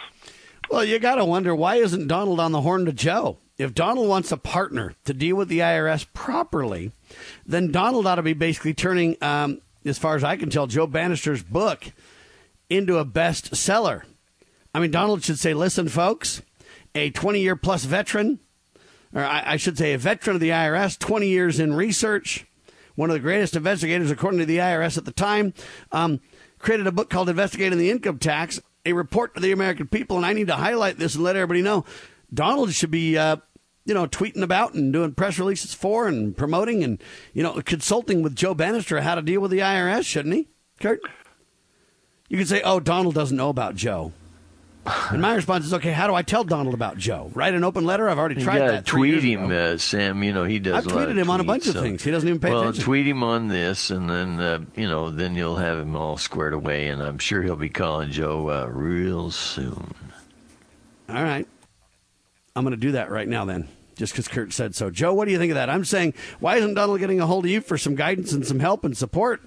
Well, you got to wonder why isn't Donald on the horn to Joe? If Donald wants a partner to deal with the IRS properly, then Donald ought to be basically turning, um, as far as I can tell, Joe Banister's book into a bestseller. I mean, Donald should say, listen, folks, a 20 year plus veteran, or I, I should say a veteran of the IRS, 20 years in research, one of the greatest investigators according to the IRS at the time, um, created a book called Investigating the Income Tax, a report to the American people. And I need to highlight this and let everybody know Donald should be, uh, you know, tweeting about and doing press releases for and promoting and, you know, consulting with Joe Banister how to deal with the IRS, shouldn't he, Kurt? You could say, oh, Donald doesn't know about Joe. And my response is, okay, how do I tell Donald about Joe? Write an open letter? I've already tried that. tweet him, uh, Sam. You know he does. I've tweeted him on a tweets, bunch of things. He doesn't even pay well, attention. Well, tweet him on this, and then uh, you know, then you'll have him all squared away, and I'm sure he'll be calling Joe uh, real soon. All right. I'm going to do that right now then, just because Kurt said so. Joe, what do you think of that? I'm saying, why isn't Donald getting a hold of you for some guidance and some help and support?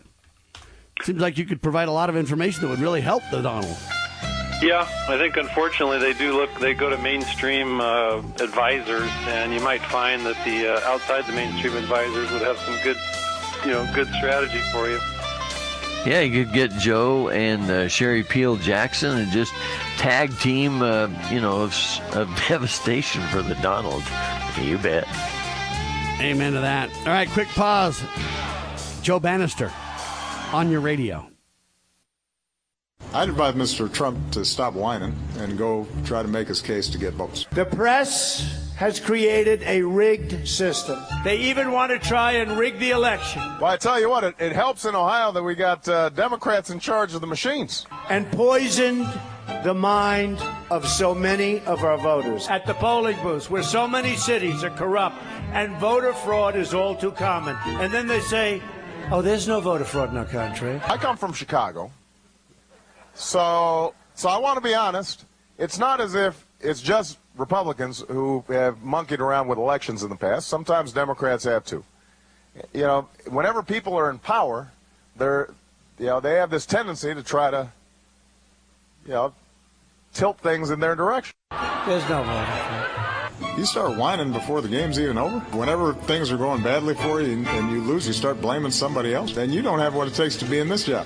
Seems like you could provide a lot of information that would really help the Donald. Yeah, I think unfortunately they do look. They go to mainstream uh, advisors, and you might find that the uh, outside the mainstream advisors would have some good, you know, good strategy for you. Yeah, you could get Joe and uh, Sherry Peel Jackson and just tag team, uh, you know, of, of devastation for the Donald. You bet. Amen to that. All right, quick pause. Joe Banister on your radio. I'd advise Mr. Trump to stop whining and go try to make his case to get votes. The press has created a rigged system. They even want to try and rig the election Well, I tell you what, it, it helps in Ohio that we got uh, Democrats in charge of the machines. and poisoned the mind of so many of our voters. At the polling booths, where so many cities are corrupt and voter fraud is all too common. And then they say, oh, there's no voter fraud in our country. I come from Chicago, so so I want to be honest. It's not as if it's just Republicans who have monkeyed around with elections in the past. Sometimes Democrats have too. You know, whenever people are in power, they're you know they have this tendency to try to you know tilt things in their direction. There's no voter fraud. You start whining before the game's even over. Whenever things are going badly for you and, and you lose, you start blaming somebody else. And you don't have what it takes to be in this job.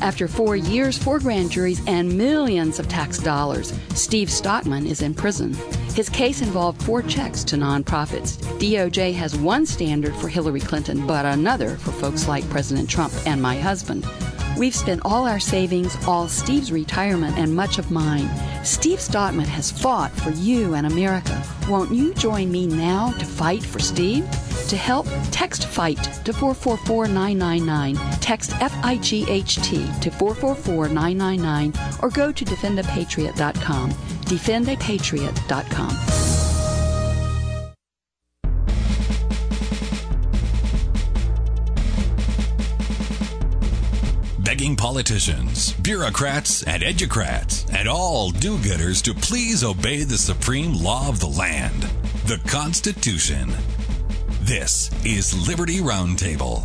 After four years, four grand juries, and millions of tax dollars, Steve Stockman is in prison. His case involved four checks to nonprofits. DOJ has one standard for Hillary Clinton, but another for folks like President Trump and my husband. We've spent all our savings, all Steve's retirement, and much of mine. Steve Stockman has fought for you and America. Won't you join me now to fight for Steve? To help, text FIGHT to 444999. Text FIGHT to 444 999 or go to defendapatriot.com. Defendapatriot.com. begging politicians, bureaucrats, and educrats, and all do gooders to please obey the supreme law of the land, the Constitution. This is Liberty Roundtable.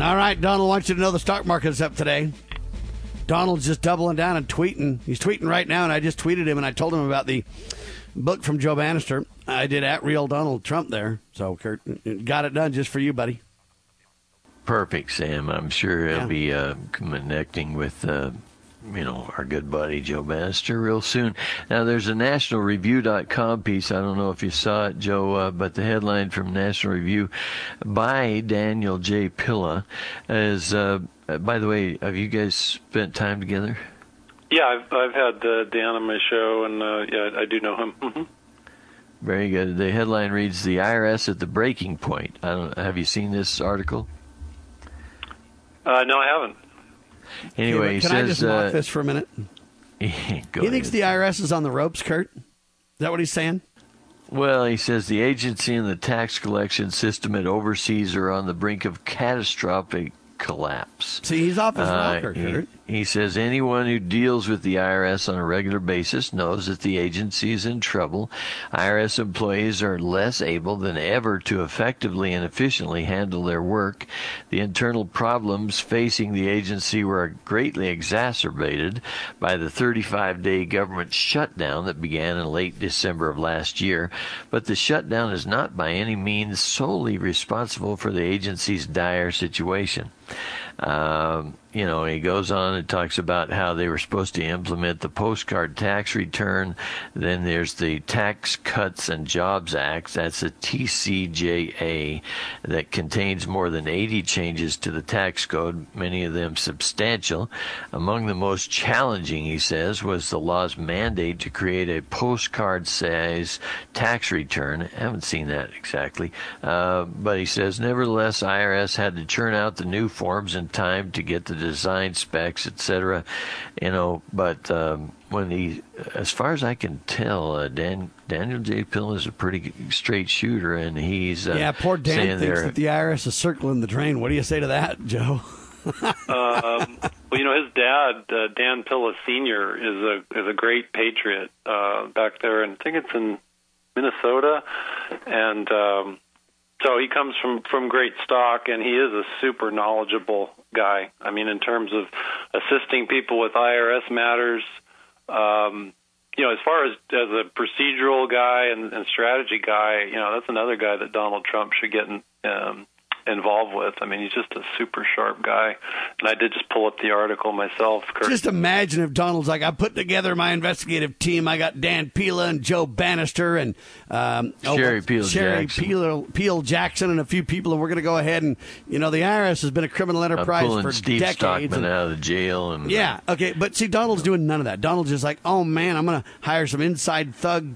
All right, Donald wants you to know the stock market is up today. Donald's just doubling down and tweeting. He's tweeting right now, and I just tweeted him and I told him about the book from Joe Banister. I did at real Donald Trump there. So, Kurt, got it done just for you, buddy. Perfect, Sam. I'm sure he'll Yeah. be uh, connecting with, uh, you know, our good buddy Joe Banister real soon. Now, there's a NationalReview.com piece. I don't know if you saw it, Joe, uh, but the headline from National Review by Daniel J. Pilla is. Uh, by the way, have you guys spent time together? Yeah, I've I've had uh, Dan on my show, and uh, yeah, I do know him. Mhm. Very good. The headline reads: "The IRS at the breaking point." I don't. Have you seen this article? Uh, no, I haven't. Anyway, he Can says. I just mock uh, this for a minute? go he thinks the IRS is on the ropes, Kurt. Is that what he's saying? Well, he says the agency and the tax collection system it oversees are on the brink of catastrophic collapse. See, he's off his Uh, rocker, he, he says anyone who deals with the IRS on a regular basis knows that the agency is in trouble. IRS employees are less able than ever to effectively and efficiently handle their work. The internal problems facing the agency were greatly exacerbated by the 35 day government shutdown that began in late December of last year. But the shutdown is not by any means solely responsible for the agency's dire situation. Um, you know, he goes on and talks about how they were supposed to implement the postcard tax return. Then there's the Tax Cuts and Jobs Act. That's a TCJA that contains more than 80 changes to the tax code, many of them substantial. Among the most challenging, he says, was the law's mandate to create a postcard size tax return. I haven't seen that exactly. Uh, but he says, nevertheless, IRS had to churn out the new forms in time to get the design specs, etc. You know, but um, when he, as far as I can tell, uh, Dan, Daniel J. Pill is a pretty straight shooter, and he's uh, yeah, poor Dan thinks there- that the IRS is circling the drain. What do you say to that, Joe? um, well, you know, his dad, uh, Dan Pilla Senior, is a is a great patriot uh, back there, and I think it's in Minnesota, and um, so he comes from from great stock, and he is a super knowledgeable guy. I mean, in terms of assisting people with IRS matters. Um, you know, as far as as a procedural guy and, and strategy guy, you know, that's another guy that Donald Trump should get in, um, involved with. I mean, he's just a super sharp guy. And I did just pull up the article myself. Kurt. Just imagine if Donald's like, I put together my investigative team. I got Dan Pilla and Joe Banister and um, Sherry what- Peel Sherry Jackson. Peel, Peel Jackson and a few people, and we're going to go ahead and you know the IRS has been a criminal enterprise pulling for Steve decades. Stockman and- out of the jail, and yeah, okay, but see, Donald's doing none of that. Donald's just like, oh man, I'm going to hire some inside thug uh,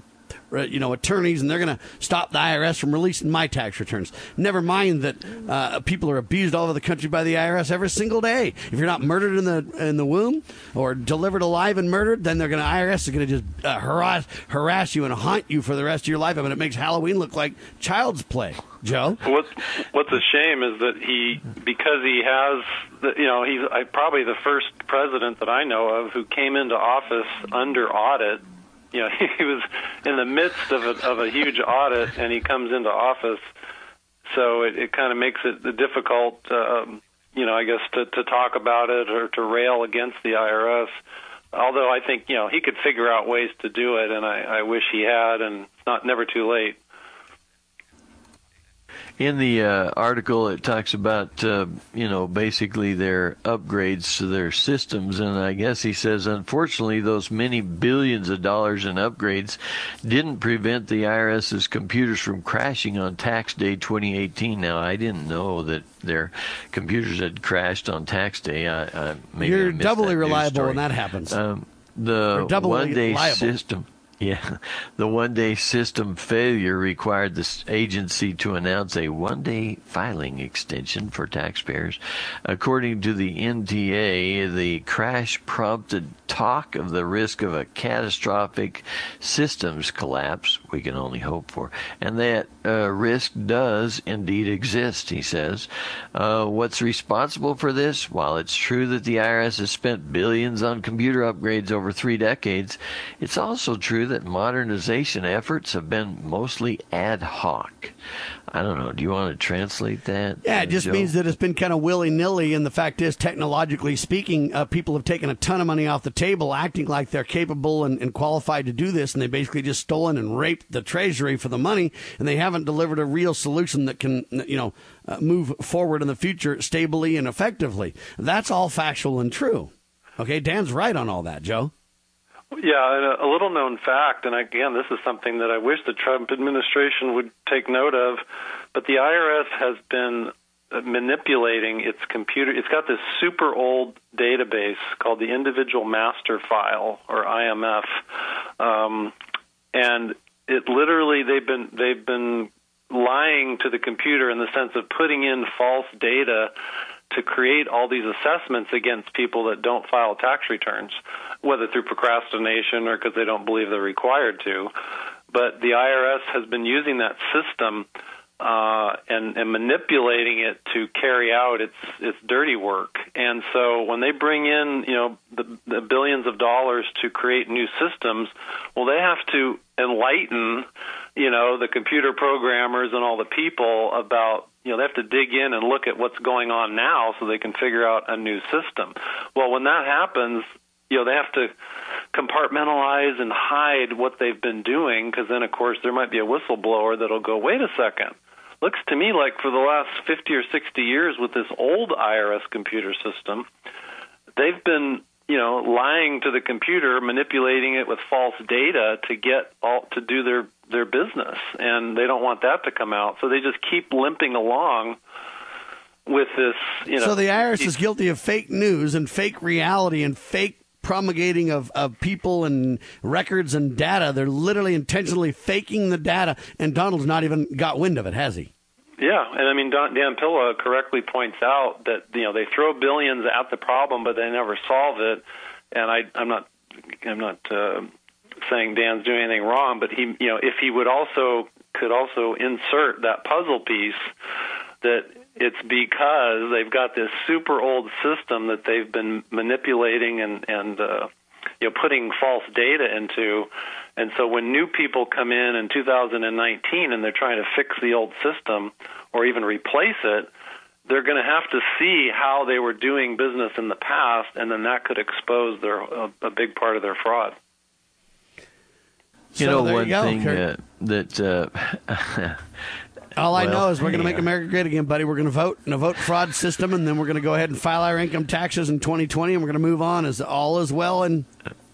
you know attorneys, and they're going to stop the IRS from releasing my tax returns. Never mind that uh, people are abused all over the country by the IRS every single day. If you're not murdered in the in the womb or delivered alive and murdered, then they're going to IRS is going to just uh, harass harass you and haunt you for the rest of your life. I mean, it makes Halloween look like child's play. Joe, what's what's a shame is that he because he has the, you know he's probably the first president that I know of who came into office under audit. You know, he was in the midst of a, of a huge audit, and he comes into office. So it, it kind of makes it difficult, um, you know, I guess to to talk about it or to rail against the IRS. Although I think you know he could figure out ways to do it, and I, I wish he had, and it's not never too late in the uh, article it talks about uh, you know basically their upgrades to their systems and i guess he says unfortunately those many billions of dollars in upgrades didn't prevent the irs's computers from crashing on tax day 2018 now i didn't know that their computers had crashed on tax day. I, I, you're doubly reliable when that happens. Um, the one day system yeah, the one day system failure required the agency to announce a one day filing extension for taxpayers. According to the NTA, the crash prompted talk of the risk of a catastrophic systems collapse, we can only hope for, and that uh, risk does indeed exist, he says. Uh, what's responsible for this? While it's true that the IRS has spent billions on computer upgrades over three decades, it's also true that modernization efforts have been mostly ad hoc. I don't know. Do you want to translate that? Yeah, it just Joe? means that it's been kind of willy nilly. And the fact is, technologically speaking, uh, people have taken a ton of money off the table, acting like they're capable and, and, qualified to do this. And they basically just stolen and raped the treasury for the money. And they haven't delivered a real solution that can, you know, uh, move forward in the future stably and effectively. That's all factual and true. Okay, Dan's right on all that, Joe. Yeah, a little known fact, and again, this is something that I wish the Trump administration would take note of, but the IRS has been uh, manipulating its computer. It's got this super old database called the Individual Master File, or IMF, um, and it literally they've been they've been lying to the computer in the sense of putting in false data to create all these assessments against people that don't file tax returns, whether through procrastination or because they don't believe they're required to. But the IRS has been using that system uh, and, and manipulating it to carry out its its dirty work. And so when they bring in you know the, the billions of dollars to create new systems, well, they have to enlighten you know the computer programmers and all the people about you know they have to dig in and look at what's going on now so they can figure out a new system. Well, when that happens, you know they have to compartmentalize and hide what they've been doing because then of course there might be a whistleblower that'll go wait a second looks to me like for the last 50 or 60 years with this old IRS computer system they've been you know lying to the computer manipulating it with false data to get all to do their their business and they don't want that to come out so they just keep limping along with this you know so the IRS is guilty of fake news and fake reality and fake promulgating of, of people and records and data. They're literally intentionally faking the data, and Donald's not even got wind of it, has he? Yeah, and I mean Don, Dan Pilla correctly points out that you know they throw billions at the problem, but they never solve it. And I, I'm not, I'm not uh, saying Dan's doing anything wrong, but he, you know, if he would also could also insert that puzzle piece that it's because they've got this super old system that they've been manipulating and and uh, you know putting false data into. And so when new people come in in 2019 and they're trying to fix the old system or even replace it, they're going to have to see how they were doing business in the past, and then that could expose their a, a big part of their fraud. You so know, one you thing uh, that uh, All I know is we're going to make America great again, buddy. We're going to vote in a vote fraud system, and then we're going to go ahead and file our income taxes in 2020, and we're going to move on as all is well in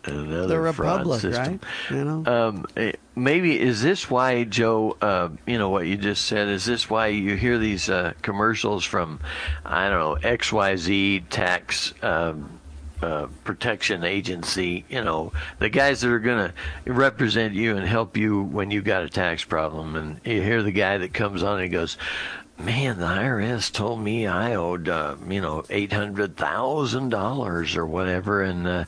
Another the republic, system. right? You know, um, eh, maybe is this why Joe? Uh, you know what you just said. Is this why you hear these uh, commercials from I don't know X Y Z tax? Um, uh, protection agency, you know, the guys that are going to represent you and help you when you got a tax problem. And you hear the guy that comes on and goes, man, the IRS told me I owed, uh, you know, eight hundred thousand dollars or whatever, and uh,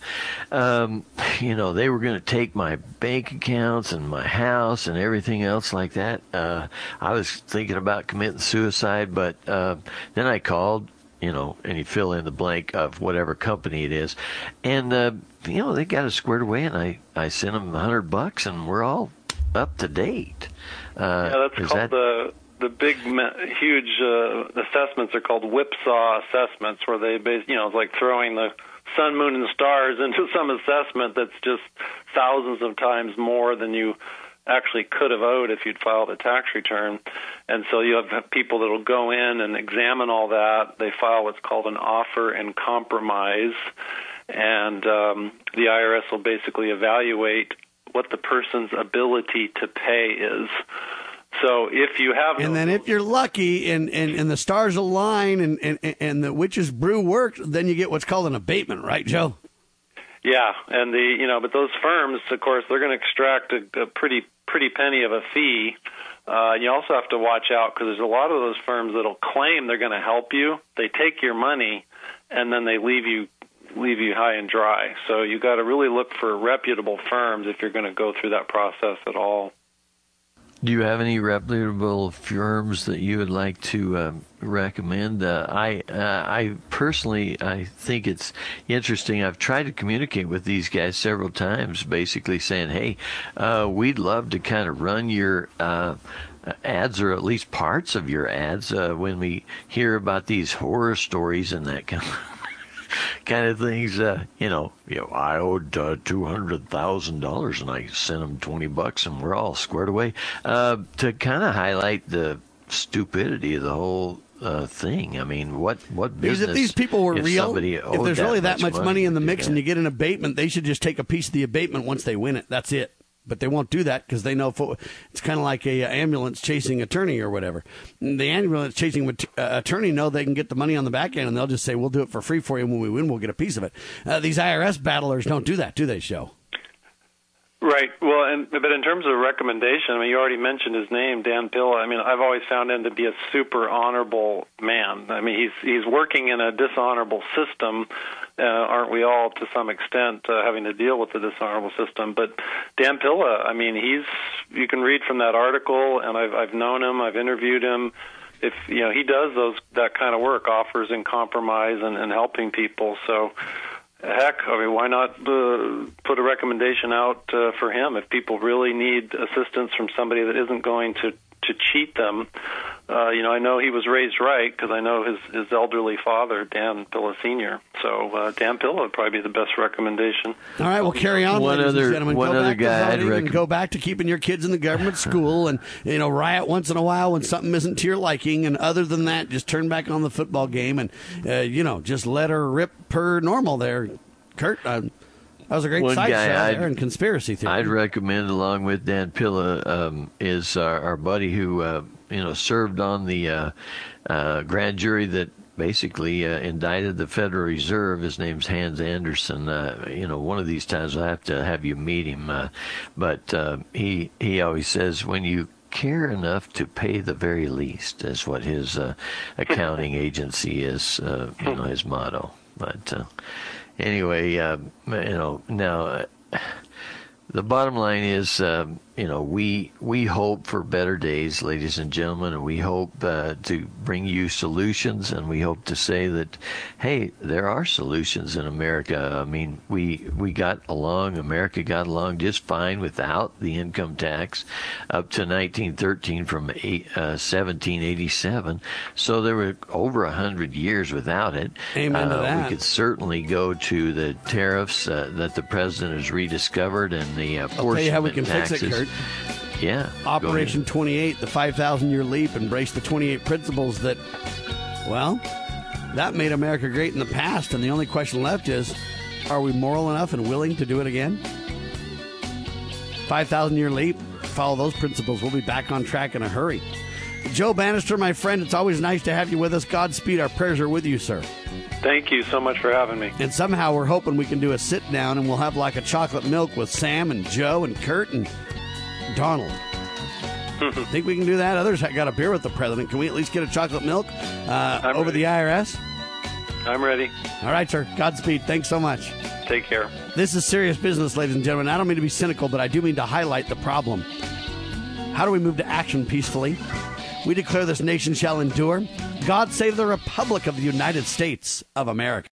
um, you know they were going to take my bank accounts and my house and everything else like that. Uh, I was thinking about committing suicide, but uh, then I called. You know, and you fill in the blank of whatever company it is, and uh, you know they got it squared away, and I I sent them a hundred bucks, and we're all up to date. Uh, yeah, that's called that, the the big, huge uh, assessments are called whipsaw assessments, where they, base, you know, it's like throwing the sun, moon, and stars into some assessment that's just thousands of times more than you actually could have owed if you'd filed a tax return. And so you have people that will go in and examine all that. They file what's called an offer and compromise, and um, the IRS will basically evaluate what the person's ability to pay is. So if you have, and then if you're lucky and, and, and the stars align and, and and the witch's brew works, then you get what's called an abatement, right, Joe? Yeah, and the you know, but those firms, of course, they're going to extract a, a pretty pretty penny of a fee. Uh, you also have to watch out because there's a lot of those firms that'll claim they're going to help you. They take your money, and then they leave you leave you high and dry. So you got to really look for reputable firms if you're going to go through that process at all. Do you have any reputable firms that you would like to uh, recommend? Uh, I uh, I personally I think it's interesting. I've tried to communicate with these guys several times, basically saying, "Hey, uh, we'd love to kind of run your." Uh, ads or at least parts of your ads uh, when we hear about these horror stories and that kind of kind of things. Uh, you know, you know, I owed uh, two hundred thousand dollars, and I sent him twenty bucks, and we're all squared away. Uh, to kind of highlight the stupidity of the whole uh, thing. I mean, what what business? Because if these people were if real, if there's really that much money, money in the mix, and you get an abatement, they should just take a piece of the abatement once they win it. That's it but they won't do that because they know it's kind of like a, a, ambulance chasing attorney or whatever. The ambulance chasing uh, attorney know they can get the money on the back end, and they'll just say, "We'll do it for free for you. And when we win, we'll get a piece of it." Uh, these IRS battlers don't do that, do they? Show. Right. Well, and but in terms of recommendation, I mean, you already mentioned his name, Dan Pilla. I mean, I've always found him to be a super honorable man. I mean, he's he's working in a dishonorable system, uh, aren't we all to some extent uh, having to deal with the dishonorable system? But Dan Pilla, I mean, he's you can read from that article, and I've I've known him, I've interviewed him. If you know, he does those that kind of work, offers and compromise and, and helping people. So heck, I mean, why not uh, put a recommendation out uh, for him if people really need assistance from somebody that isn't going to to cheat them. Uh, you know, I know he was raised right because I know his his elderly father, Dan Pilla Senior. So uh, Dan Pilla would probably be the best recommendation. All right, we'll carry on, one ladies other, and gentlemen. One go other back guy to voting and go back to keeping your kids in the government school, and you know, riot once in a while when something isn't to your liking, and other than that, just turn back on the football game and uh, you know, just let her rip per normal there. Kurt, uh, that was a great One side guy show I'd, there and conspiracy theory. I'd recommend, along with Dan Pilla, um, is our, our, buddy who uh, you know served on the uh, uh, grand jury that basically uh, indicted the Federal Reserve. His name's Hans Anderson. Uh, you know, one of these times I'll have to have you meet him. Uh, but he he always says when you care enough to pay the very least is what his accounting agency is. you know, his motto. But anyway, uh, you know, now uh, the bottom line is, uh, you know, we we hope for better days, ladies and gentlemen, and we hope uh, to bring you solutions, and we hope to say that, hey, there are solutions in America. I mean, we we got along, America got along just fine without the income tax up to 1913 from eight, uh, 1787. So there were over a hundred years without it. Amen to uh, that. We could certainly go to the tariffs uh, that the president has rediscovered and the uh, I'll tell how we can taxes. Fix. Yeah. Operation 28, the 5,000 year leap, embrace the 28 principles that, well, that made America great in the past. And the only question left is are we moral enough and willing to do it again? 5,000 year leap, follow those principles. We'll be back on track in a hurry. Joe Banister, my friend, it's always nice to have you with us. Godspeed. Our prayers are with you, sir. Thank you so much for having me. And somehow we're hoping we can do a sit down and we'll have like a chocolate milk with Sam and Joe and Kurt and Donald. Think we can do that? Others got a beer with the president. Can we at least get a chocolate milk uh, over ready. the IRS? I'm ready. All right, sir. Godspeed. Thanks so much. Take care. This is serious business, ladies and gentlemen. I don't mean to be cynical, but I do mean to highlight the problem. How do we move to action peacefully? We declare this nation shall endure. God save the Republic of the United States of America.